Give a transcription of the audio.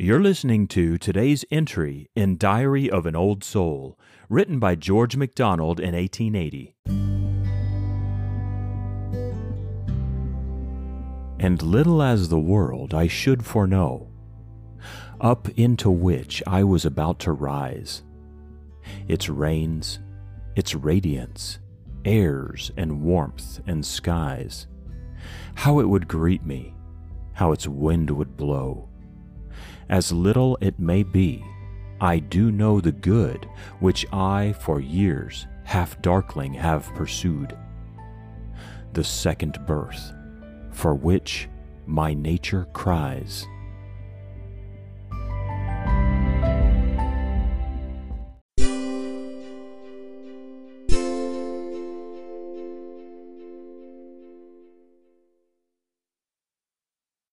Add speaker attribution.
Speaker 1: You're listening to today's entry in Diary of an Old Soul, written by George MacDonald in 1880. And little as the world I should foreknow, up into which I was about to rise, its rains, its radiance, airs and warmth and skies, how it would greet me, how its wind would blow as little it may be, I do know the good which I for years half darkling have pursued. The second birth, for which my nature cries.